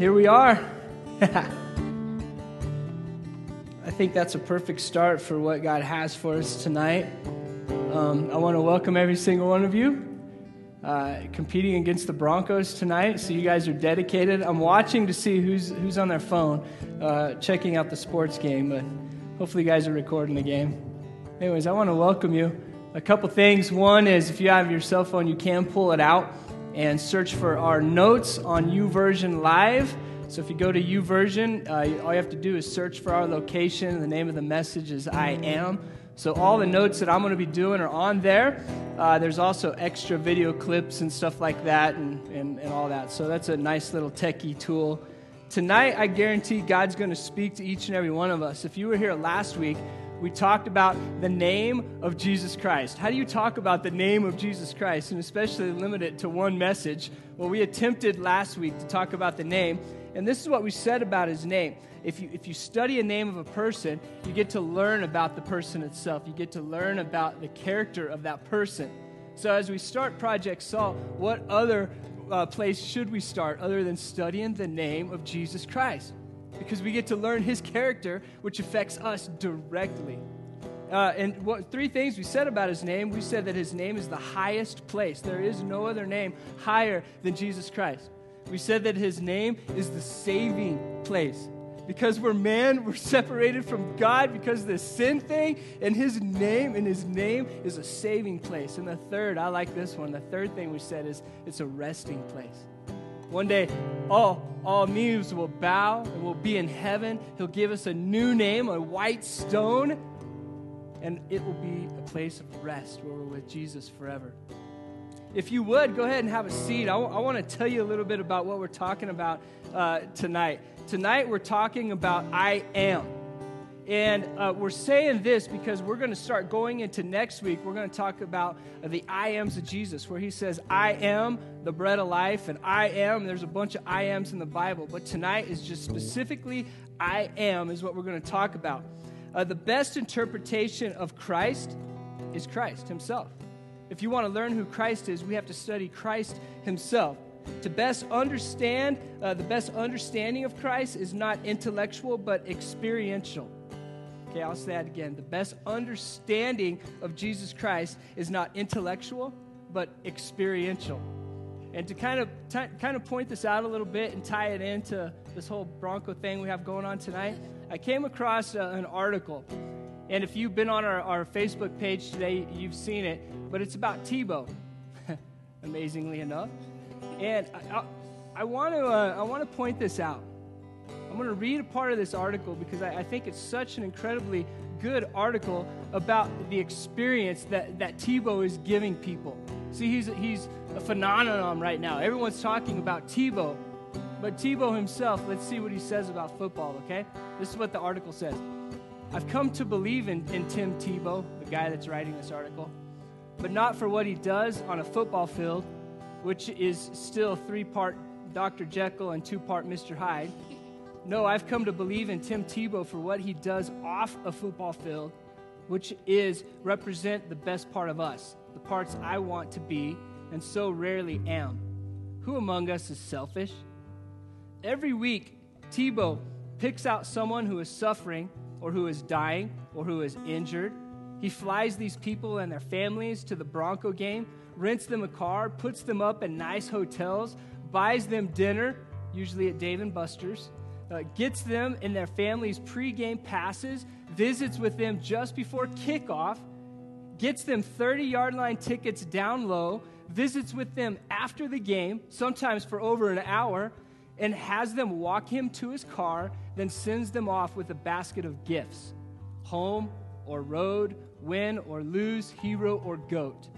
here we are. I think that's a perfect start for what God has for us tonight. Um, I want to welcome every single one of you uh, competing against the Broncos tonight. So you guys are dedicated. I'm watching to see who's who's on their phone, uh, checking out the sports game. But hopefully, you guys are recording the game. Anyways, I want to welcome you. A couple things. One is if you have your cell phone, you can pull it out and search for our notes on YouVersion Live. So if you go to YouVersion, uh, all you have to do is search for our location. The name of the message is I Am. So all the notes that I'm going to be doing are on there. Uh, there's also extra video clips and stuff like that and, and, and all that. So that's a nice little techie tool. Tonight, I guarantee God's going to speak to each and every one of us. If you were here last week, we talked about the name of Jesus Christ. How do you talk about the name of Jesus Christ and especially limit it to one message? Well, we attempted last week to talk about the name, and this is what we said about his name. If you, if you study a name of a person, you get to learn about the person itself. You get to learn about the character of that person. So, as we start Project Salt, what other uh, place should we start other than studying the name of Jesus Christ? Because we get to learn his character, which affects us directly. Uh, and what, three things we said about his name we said that his name is the highest place. There is no other name higher than Jesus Christ. We said that his name is the saving place. Because we're man, we're separated from God because of the sin thing, and his name, and his name is a saving place. And the third, I like this one. The third thing we said is it's a resting place. One day, all, all knees will bow and we'll be in heaven. He'll give us a new name, a white stone, and it will be a place of rest where we're with Jesus forever. If you would, go ahead and have a seat. I, w- I want to tell you a little bit about what we're talking about uh, tonight. Tonight, we're talking about I am. And uh, we're saying this because we're going to start going into next week. We're going to talk about the I ams of Jesus, where he says, I am the bread of life, and I am. There's a bunch of I ams in the Bible, but tonight is just specifically I am, is what we're going to talk about. Uh, the best interpretation of Christ is Christ himself. If you want to learn who Christ is, we have to study Christ himself. To best understand, uh, the best understanding of Christ is not intellectual, but experiential. Okay, I'll say that again. The best understanding of Jesus Christ is not intellectual, but experiential. And to kind of t- kind of point this out a little bit and tie it into this whole Bronco thing we have going on tonight, I came across uh, an article. And if you've been on our, our Facebook page today, you've seen it. But it's about Tebow, amazingly enough. And I, I, I want to uh, I want to point this out. I'm going to read a part of this article because I, I think it's such an incredibly good article about the experience that, that Tebow is giving people. See, he's, he's a phenomenon right now. Everyone's talking about Tebow. But Tebow himself, let's see what he says about football, okay? This is what the article says. I've come to believe in, in Tim Tebow, the guy that's writing this article, but not for what he does on a football field, which is still three part Dr. Jekyll and two part Mr. Hyde. No, I've come to believe in Tim Tebow for what he does off a football field, which is represent the best part of us, the parts I want to be and so rarely am. Who among us is selfish? Every week, Tebow picks out someone who is suffering or who is dying or who is injured. He flies these people and their families to the Bronco game, rents them a car, puts them up in nice hotels, buys them dinner, usually at Dave and Buster's, uh, gets them and their families pregame passes, visits with them just before kickoff, gets them 30 yard line tickets down low, visits with them after the game, sometimes for over an hour, and has them walk him to his car, then sends them off with a basket of gifts home or road, win or lose, hero or goat.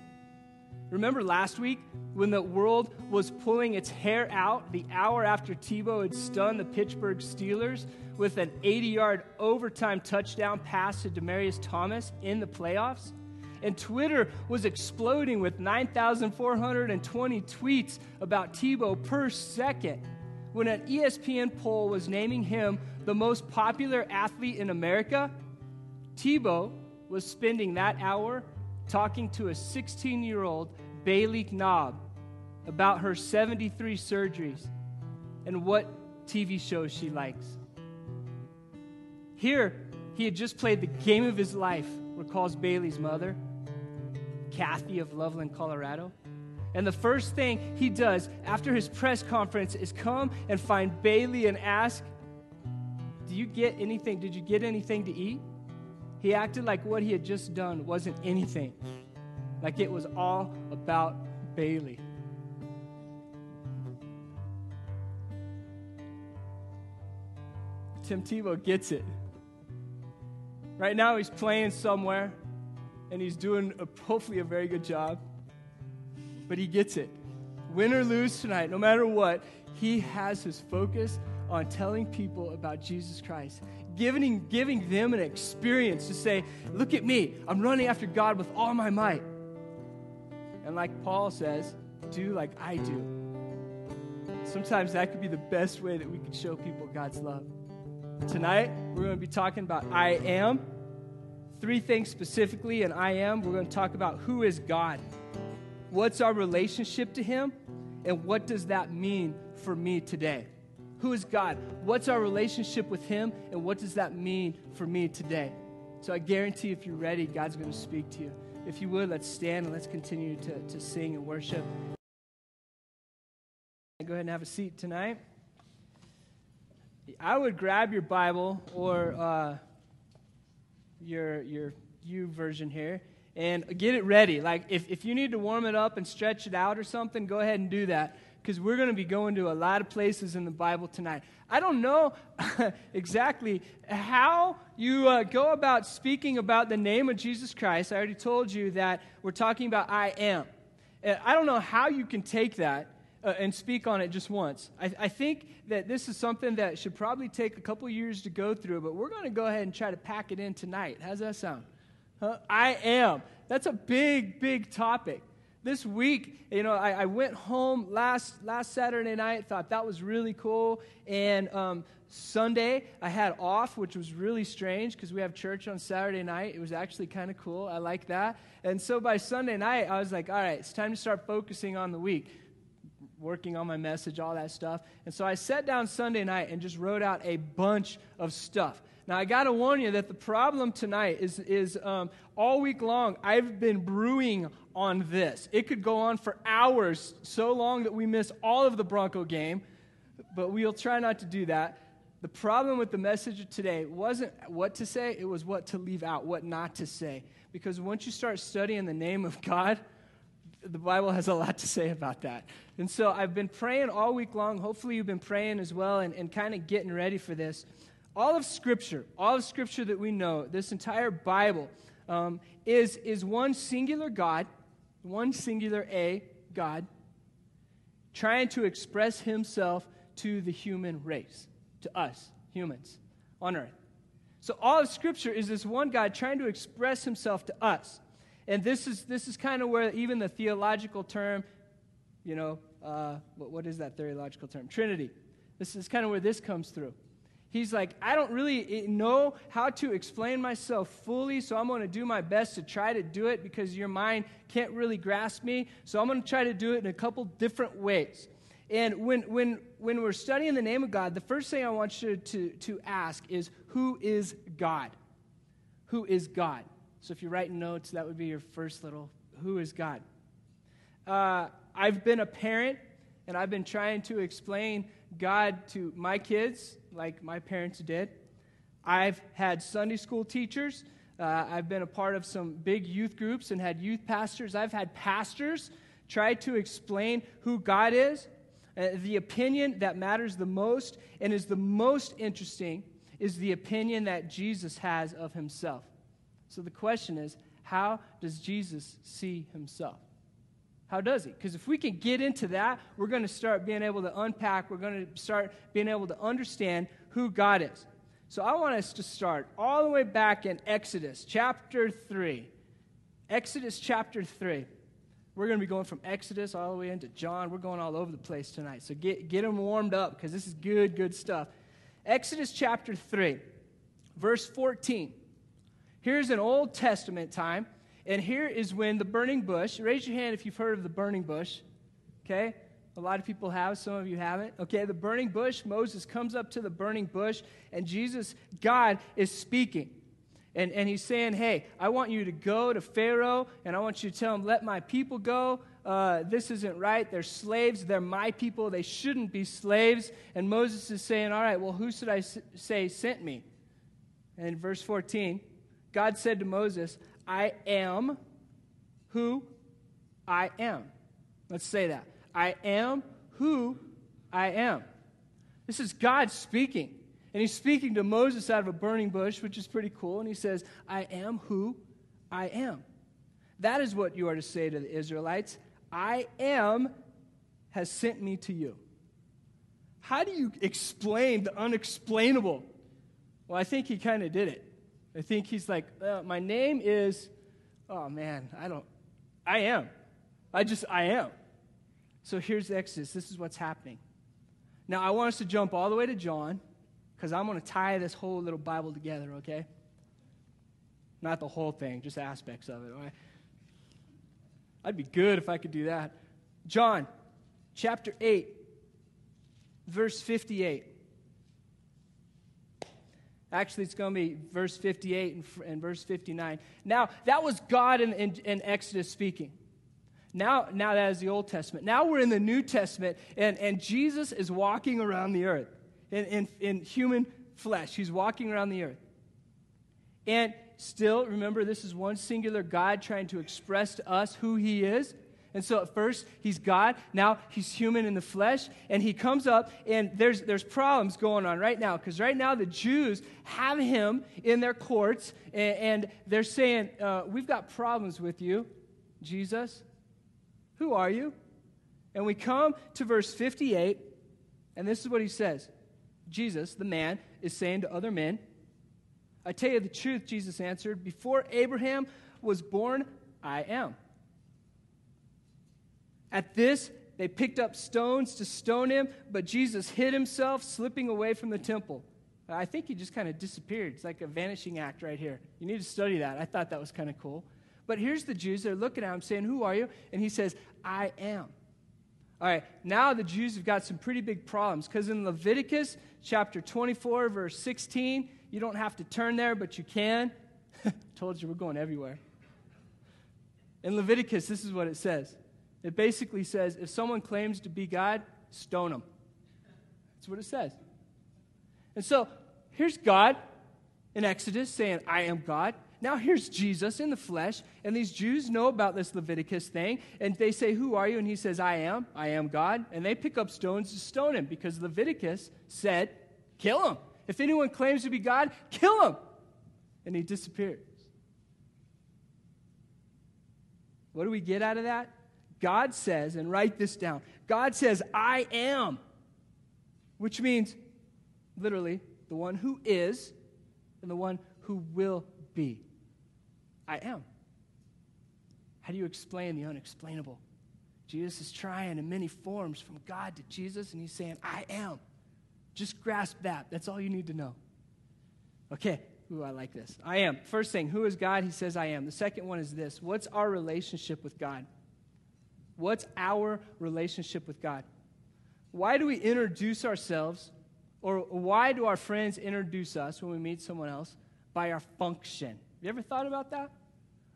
Remember last week when the world was pulling its hair out the hour after Tebow had stunned the Pittsburgh Steelers with an 80 yard overtime touchdown pass to Demaryius Thomas in the playoffs? And Twitter was exploding with 9,420 tweets about Tebow per second when an ESPN poll was naming him the most popular athlete in America. Tebow was spending that hour talking to a 16 year old Bailey Knob about her 73 surgeries and what TV shows she likes. Here, he had just played the game of his life, recalls Bailey's mother, Kathy of Loveland, Colorado. And the first thing he does after his press conference is come and find Bailey and ask, Do you get anything? Did you get anything to eat? He acted like what he had just done wasn't anything, like it was all about Bailey. Tim Tebow gets it. Right now, he's playing somewhere and he's doing a, hopefully a very good job, but he gets it. Win or lose tonight, no matter what, he has his focus on telling people about Jesus Christ, giving, giving them an experience to say, Look at me, I'm running after God with all my might. And like Paul says, do like I do. Sometimes that could be the best way that we can show people God's love. Tonight, we're going to be talking about I am. Three things specifically in I am. We're going to talk about who is God, what's our relationship to Him, and what does that mean for me today. Who is God? What's our relationship with Him, and what does that mean for me today? So I guarantee if you're ready, God's going to speak to you. If you would, let's stand and let's continue to, to sing and worship. Go ahead and have a seat tonight. I would grab your Bible or uh, your your YouVersion here and get it ready. Like if, if you need to warm it up and stretch it out or something, go ahead and do that because we're going to be going to a lot of places in the Bible tonight. I don't know exactly how you uh, go about speaking about the name of Jesus Christ. I already told you that we're talking about I am. I don't know how you can take that uh, and speak on it just once. I, I, think that this is something that should probably take a couple years to go through, but we're going to go ahead and try to pack it in tonight. How's that sound? Huh? I am. That's a big, big topic. This week, you know, I, I, went home last last Saturday night. Thought that was really cool, and um, Sunday I had off, which was really strange because we have church on Saturday night. It was actually kind of cool. I like that. And so by Sunday night, I was like, all right, it's time to start focusing on the week working on my message, all that stuff. And so I sat down Sunday night and just wrote out a bunch of stuff. Now, I got to warn you that the problem tonight is, is um, all week long, I've been brewing on this. It could go on for hours, so long that we miss all of the Bronco game, but we'll try not to do that. The problem with the message of today wasn't what to say, it was what to leave out, what not to say. Because once you start studying the name of God, the Bible has a lot to say about that. And so I've been praying all week long. Hopefully, you've been praying as well and, and kind of getting ready for this. All of Scripture, all of Scripture that we know, this entire Bible, um, is, is one singular God, one singular A, God, trying to express Himself to the human race, to us, humans, on earth. So all of Scripture is this one God trying to express Himself to us. And this is, this is kind of where even the theological term, you know, uh, what, what is that theological term? Trinity. This is kind of where this comes through. He's like, I don't really know how to explain myself fully, so I'm going to do my best to try to do it because your mind can't really grasp me. So I'm going to try to do it in a couple different ways. And when, when, when we're studying the name of God, the first thing I want you to, to ask is, Who is God? Who is God? So if you're writing notes, that would be your first little who is God? Uh, I've been a parent and I've been trying to explain God to my kids like my parents did. I've had Sunday school teachers. Uh, I've been a part of some big youth groups and had youth pastors. I've had pastors try to explain who God is. Uh, the opinion that matters the most and is the most interesting is the opinion that Jesus has of himself. So the question is, how does Jesus see himself? How does he? Because if we can get into that, we're going to start being able to unpack, we're going to start being able to understand who God is. So I want us to start all the way back in Exodus chapter 3. Exodus chapter 3. We're going to be going from Exodus all the way into John. We're going all over the place tonight. So get, get them warmed up because this is good, good stuff. Exodus chapter 3, verse 14. Here's an Old Testament time, and here is when the burning bush, raise your hand if you've heard of the burning bush, okay? A lot of people have, some of you haven't. Okay, the burning bush, Moses comes up to the burning bush, and Jesus, God, is speaking. And, and he's saying, Hey, I want you to go to Pharaoh, and I want you to tell him, Let my people go. Uh, this isn't right. They're slaves. They're my people. They shouldn't be slaves. And Moses is saying, All right, well, who should I say sent me? And in verse 14, God said to Moses, I am who I am. Let's say that. I am who I am. This is God speaking. And he's speaking to Moses out of a burning bush, which is pretty cool. And he says, I am who I am. That is what you are to say to the Israelites I am has sent me to you. How do you explain the unexplainable? Well, I think he kind of did it. I think he's like, uh, my name is, oh man, I don't, I am. I just, I am. So here's Exodus. This is what's happening. Now, I want us to jump all the way to John because I'm going to tie this whole little Bible together, okay? Not the whole thing, just aspects of it, all right? I'd be good if I could do that. John chapter 8, verse 58. Actually, it's going to be verse 58 and, and verse 59. Now, that was God in, in, in, Exodus speaking. Now, now that is the Old Testament. Now we're in the New Testament, and, and Jesus is walking around the earth in, in, in human flesh. He's walking around the earth. And still, remember, this is one singular God trying to express to us who he is. And so at first he's God, now he's human in the flesh, and he comes up and there's there's problems going on right now because right now the Jews have him in their courts and, and they're saying, uh, "We've got problems with you, Jesus. Who are you?" And we come to verse 58, and this is what he says: Jesus, the man, is saying to other men, "I tell you the truth," Jesus answered. "Before Abraham was born, I am." At this, they picked up stones to stone him, but Jesus hid himself, slipping away from the temple. I think he just kind of disappeared. It's like a vanishing act right here. You need to study that. I thought that was kind of cool. But here's the Jews. They're looking at him saying, Who are you? And he says, I am. All right, now the Jews have got some pretty big problems because in Leviticus chapter 24, verse 16, you don't have to turn there, but you can. Told you we're going everywhere. In Leviticus, this is what it says it basically says if someone claims to be God, stone them. That's what it says. And so here's God in Exodus saying, I am God. Now here's Jesus in the flesh, and these Jews know about this Leviticus thing, and they say, Who are you? And he says, I am. I am God. And they pick up stones to stone him because Leviticus said, Kill him. If anyone claims to be God, kill him. And he disappears. What do we get out of that? God says, and write this down God says, I am, which means literally the one who is and the one who will be. I am. How do you explain the unexplainable? Jesus is trying in many forms from God to Jesus, and he's saying, I am. Just grasp that. That's all you need to know. Okay. Ooh, I like this. I am. First thing, who is God? He says, I am. The second one is this What's our relationship with God? What's our relationship with God? Why do we introduce ourselves, or why do our friends introduce us when we meet someone else? By our function. Have you ever thought about that?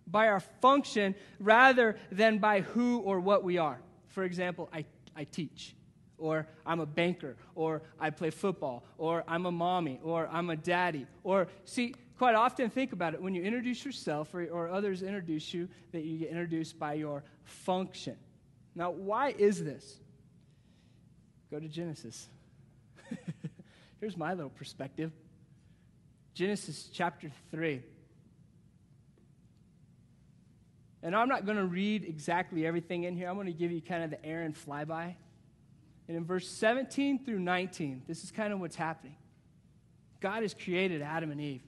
By our function rather than by who or what we are. For example, I, I teach, or I'm a banker, or I play football, or I'm a mommy, or I'm a daddy. Or, see, quite often think about it when you introduce yourself or, or others introduce you, that you get introduced by your function. Now, why is this? Go to Genesis. Here's my little perspective Genesis chapter 3. And I'm not going to read exactly everything in here. I'm going to give you kind of the Aaron flyby. And in verse 17 through 19, this is kind of what's happening. God has created Adam and Eve.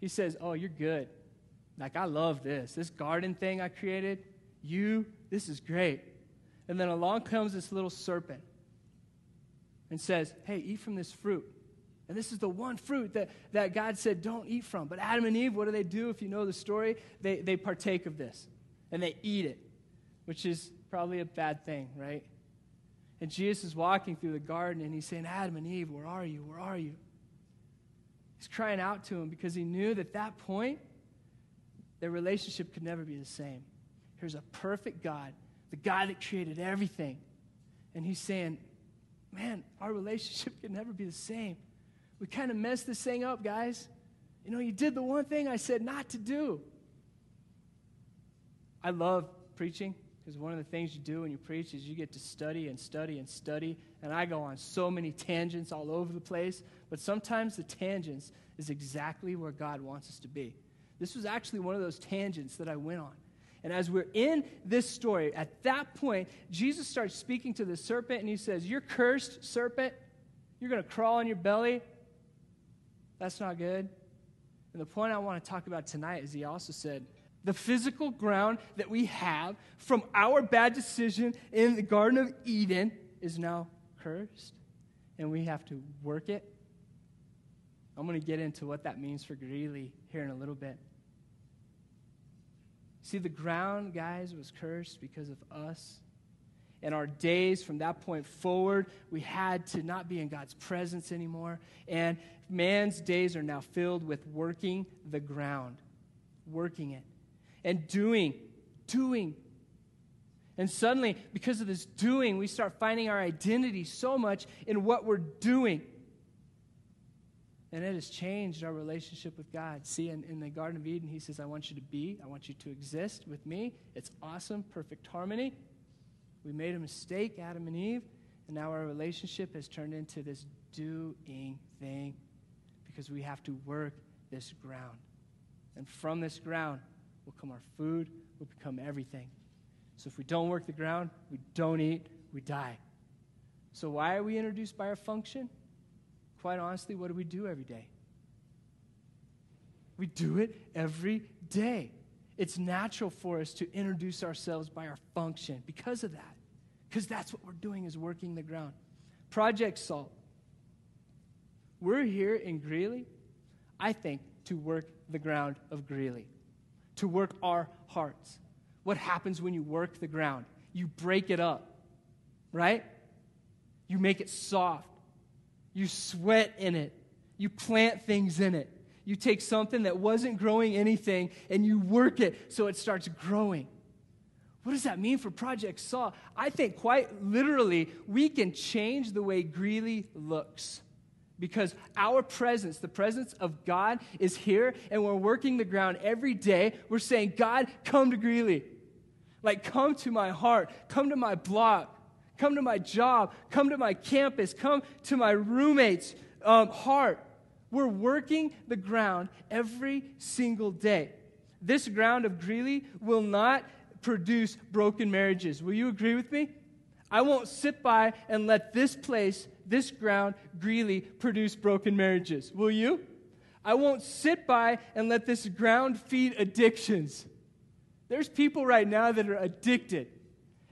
He says, Oh, you're good. Like, I love this. This garden thing I created, you, this is great. And then along comes this little serpent and says, Hey, eat from this fruit. And this is the one fruit that, that God said, Don't eat from. But Adam and Eve, what do they do if you know the story? They, they partake of this and they eat it, which is probably a bad thing, right? And Jesus is walking through the garden and he's saying, Adam and Eve, where are you? Where are you? He's crying out to him because he knew that at that point, their relationship could never be the same. Here's a perfect God, the God that created everything. And he's saying, Man, our relationship can never be the same. We kind of messed this thing up, guys. You know, you did the one thing I said not to do. I love preaching because one of the things you do when you preach is you get to study and study and study. And I go on so many tangents all over the place. But sometimes the tangents is exactly where God wants us to be. This was actually one of those tangents that I went on. And as we're in this story, at that point, Jesus starts speaking to the serpent and he says, You're cursed, serpent. You're going to crawl on your belly. That's not good. And the point I want to talk about tonight is he also said, the physical ground that we have from our bad decision in the Garden of Eden is now cursed, and we have to work it. I'm going to get into what that means for Greeley here in a little bit. See, the ground, guys, was cursed because of us. And our days from that point forward, we had to not be in God's presence anymore. And man's days are now filled with working the ground, working it and doing, doing. And suddenly, because of this doing, we start finding our identity so much in what we're doing. And it has changed our relationship with God. See, in, in, the Garden of Eden, he says, I want you to be, I want you to exist with me. It's awesome, perfect harmony. We made a mistake, Adam and Eve, and now our relationship has turned into this doing thing because we have to work this ground. And from this ground, will come our food, will become everything. So if we don't work the ground, we don't eat, we die. So why are we introduced by our function? Quite honestly, what do we do every day? We do it every day. It's natural for us to introduce ourselves by our function because of that. Because that's what we're doing is working the ground. Project Salt. We're here in Greeley, I think, to work the ground of Greeley to work our hearts. What happens when you work the ground? You break it up, right? You make it soft. You sweat in it. You plant things in it. You take something that wasn't growing anything and you work it so it starts growing. What does that mean for Project Salt? I think quite literally, we can change the way Greeley looks because our presence, the presence of God, is here and we're working the ground every day. We're saying, God, come to Greeley. Like, come to my heart, come to my block, come to my job, come to my campus, come to my roommate's um, heart. We're working the ground every single day. This ground of Greeley will not produce broken marriages. Will you agree with me? I won't sit by and let this place this ground, Greeley, produce broken marriages. Will you? I won't sit by and let this ground feed addictions. There's people right now that are addicted.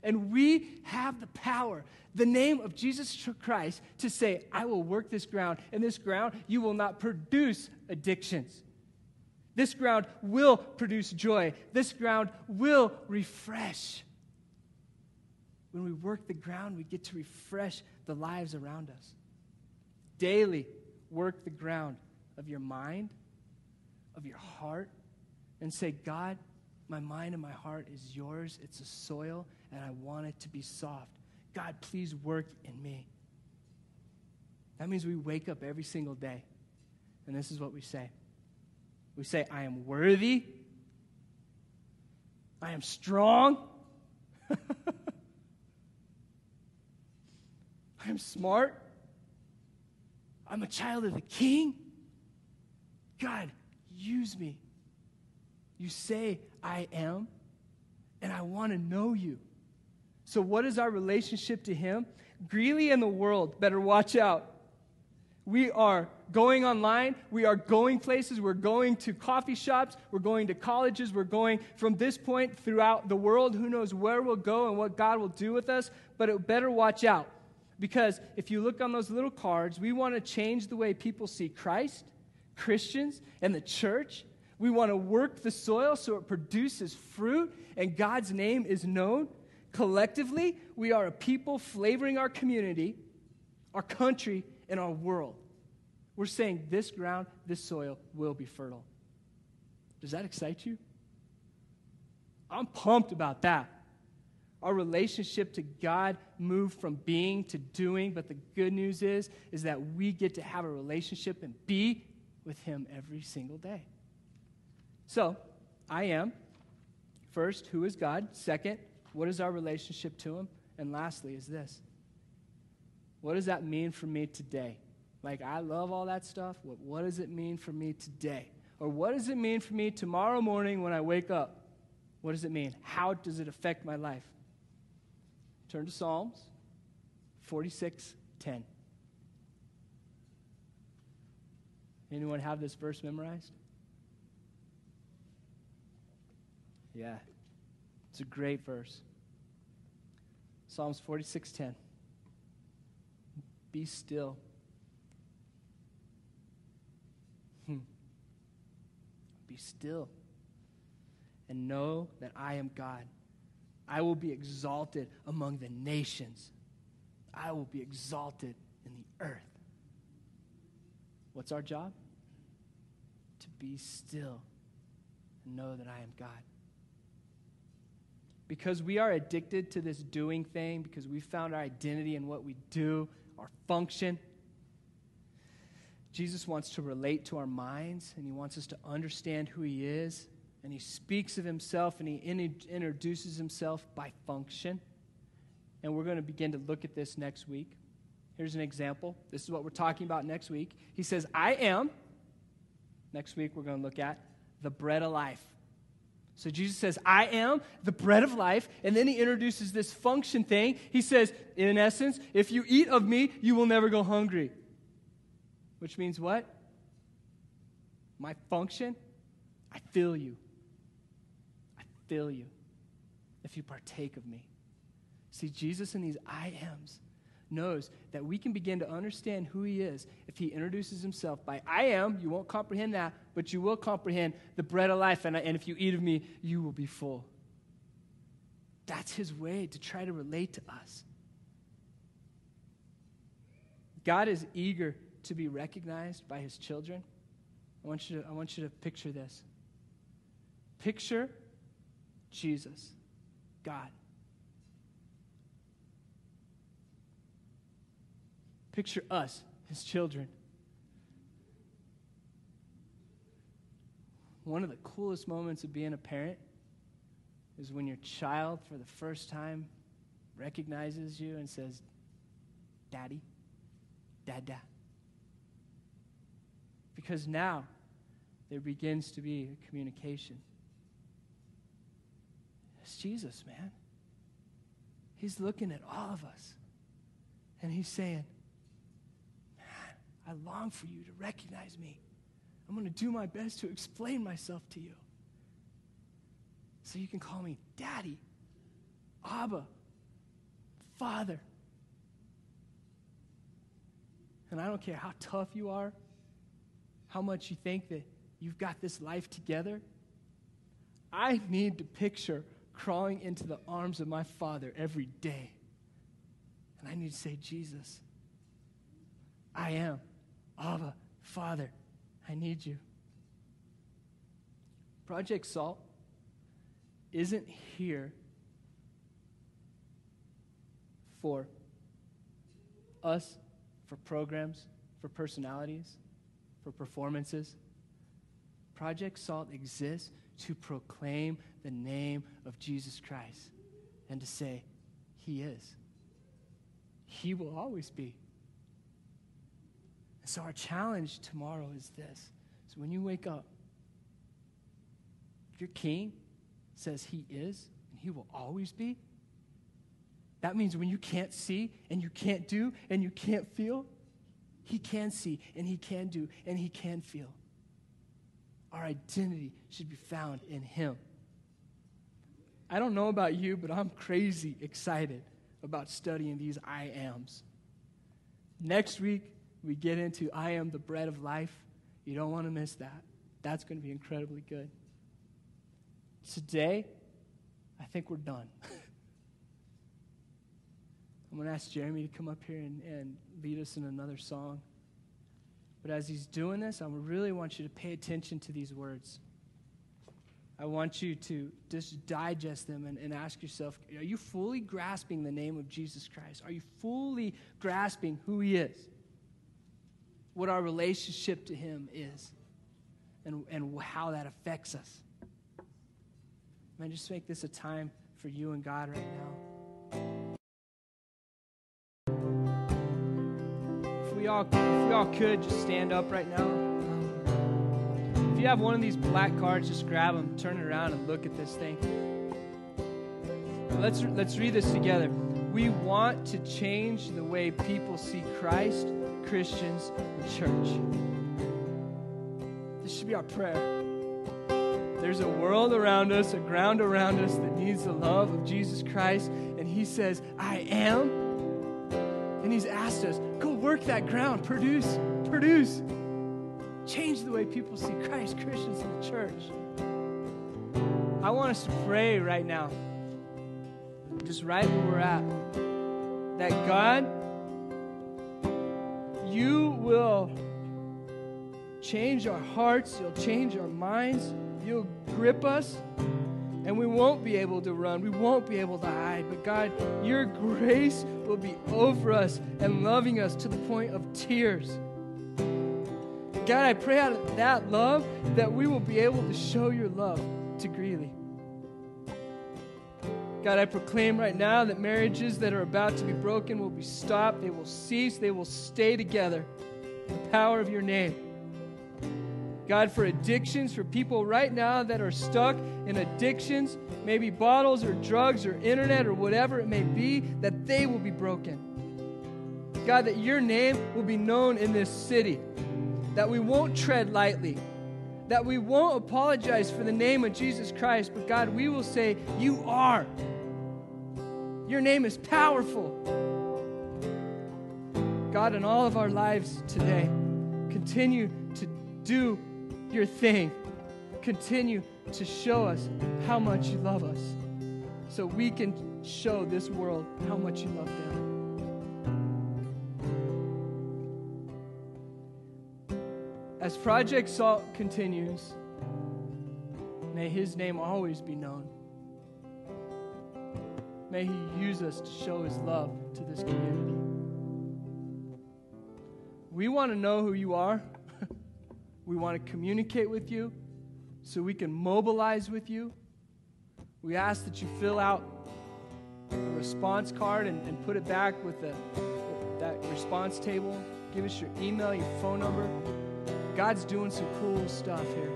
And we have the power, the name of Jesus Christ, to say, I will work this ground, and this ground, you will not produce addictions. This ground will produce joy. This ground will refresh. When we work the ground, we get to refresh the lives around us. Daily, work the ground of your mind, of your heart, and say, God, my mind and my heart is yours. It's a soil, and I want it to be soft. God, please work in me. That means we wake up every single day, and this is what we say we say, I am worthy, I am strong. I'm smart. I'm a child of the king. God, use me. You say, I am, and I want to know you. So, what is our relationship to Him? Greeley and the world better watch out. We are going online. We are going places. We're going to coffee shops. We're going to colleges. We're going from this point throughout the world. Who knows where we'll go and what God will do with us, but it better watch out. Because if you look on those little cards, we want to change the way people see Christ, Christians, and the church. We want to work the soil so it produces fruit and God's name is known. Collectively, we are a people flavoring our community, our country, and our world. We're saying this ground, this soil will be fertile. Does that excite you? I'm pumped about that. Our relationship to God moved from being to doing, but the good news is is that we get to have a relationship and be with him every single day. So, I am first, who is God? Second, what is our relationship to him? And lastly is this. What does that mean for me today? Like, I love all that stuff. What, what does it mean for me today? Or what does it mean for me tomorrow morning when I wake up? What does it mean? How does it affect my life? Turn to Psalms 46 10. Anyone have this verse memorized? Yeah. It's a great verse. Psalms 46 10. Be still Hmm. Be still and know that I am God. I will be exalted among the nations. I will be exalted in the earth. What's our job? To be still and know that I am God. Because we are addicted to this doing thing, because we found our identity in what we do, our function, Jesus wants to relate to our minds and he wants us to understand who he is. And he speaks of himself and he in- introduces himself by function. And we're going to begin to look at this next week. Here's an example. This is what we're talking about next week. He says, I am. Next week, we're going to look at the bread of life. So Jesus says, I am the bread of life. And then he introduces this function thing. He says, in essence, if you eat of me, you will never go hungry. Which means what? My function, I fill you. I fill you if you partake of me. See, Jesus in these I ams knows that we can begin to understand who he is if he introduces himself by I am. You won't comprehend that, but you will comprehend the bread of life, and, and if you eat of me, you will be full. That's his way to try to relate to us. God is eager to be recognized by his children, I want you to, I want you to picture this. Picture Jesus, God. Picture us, his children. One of the coolest moments of being a parent is when your child, for the first time, recognizes you and says, Daddy, Dada. Because now there begins to be a communication. It's Jesus, man. He's looking at all of us and he's saying, I long for you to recognize me. I'm going to do my best to explain myself to you. So you can call me Daddy, Abba, Father. And I don't care how tough you are, how much you think that you've got this life together. I need to picture crawling into the arms of my Father every day. And I need to say, Jesus, I am. Abba, Father, I need you. Project Salt isn't here for us, for programs, for personalities for performances. Project Salt exists to proclaim the name of Jesus Christ and to say, He is. He will always be. So, our challenge tomorrow is this so when you wake up, your king says He is and He will always be. That means when you can't see and you can't do and you can't feel, he can see and He can do and He can feel. Our identity should be found in Him. I don't know about you, but I'm crazy excited about studying these I ams. Next week, we get into I am the bread of life. You don't want to miss that. That's going to be incredibly good. Today, I think we're done. I'm going to ask Jeremy to come up here and, and lead us in another song. But as he's doing this, I really want you to pay attention to these words. I want you to just digest them and, and ask yourself are you fully grasping the name of Jesus Christ? Are you fully grasping who he is? What our relationship to him is? And, and how that affects us? Man, just make this a time for you and God right now. If we all, if we all could just stand up right now. If you have one of these black cards, just grab them, turn it around, and look at this thing. Let's, let's read this together. We want to change the way people see Christ, Christians, church. This should be our prayer. There's a world around us, a ground around us that needs the love of Jesus Christ, and He says, I am. And He's asked us, go work that ground, produce, produce. Change the way people see Christ, Christians, in the church. I want us to pray right now, just right where we're at, that God, you will change our hearts, you'll change our minds, you'll grip us, and we won't be able to run. We won't be able to hide. But God, your grace will be over us and loving us to the point of tears. God, I pray out of that love that we will be able to show your love to Greeley. God, I proclaim right now that marriages that are about to be broken will be stopped, they will cease, they will stay together. The power of your name. God, for addictions, for people right now that are stuck in addictions, maybe bottles or drugs or internet or whatever it may be, that they will be broken. God, that your name will be known in this city that we won't tread lightly, that we won't apologize for the name of Jesus Christ, but God, we will say, You are. Your name is powerful. God, in all of our lives today, continue to do your thing. Continue to show us how much you love us so we can show this world how much you love them. As Project Salt continues, may His name always be known. May He use us to show His love to this community. We want to know who you are. we want to communicate with you so we can mobilize with you. We ask that you fill out a response card and, and put it back with the, that response table. Give us your email, your phone number. God's doing some cool stuff here.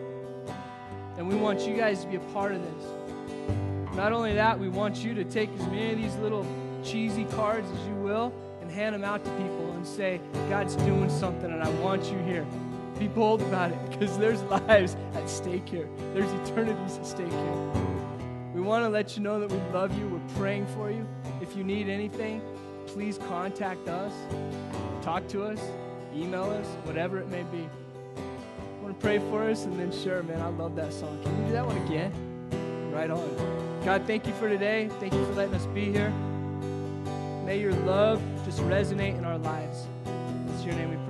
And we want you guys to be a part of this. Not only that, we want you to take as many of these little cheesy cards as you will and hand them out to people and say, God's doing something and I want you here. Be bold about it because there's lives at stake here, there's eternities at stake here. We want to let you know that we love you. We're praying for you. If you need anything, please contact us, talk to us, email us, whatever it may be want to pray for us? And then, sure, man, I love that song. Can you do that one again? Right on. God, thank you for today. Thank you for letting us be here. May your love just resonate in our lives. It's your name we.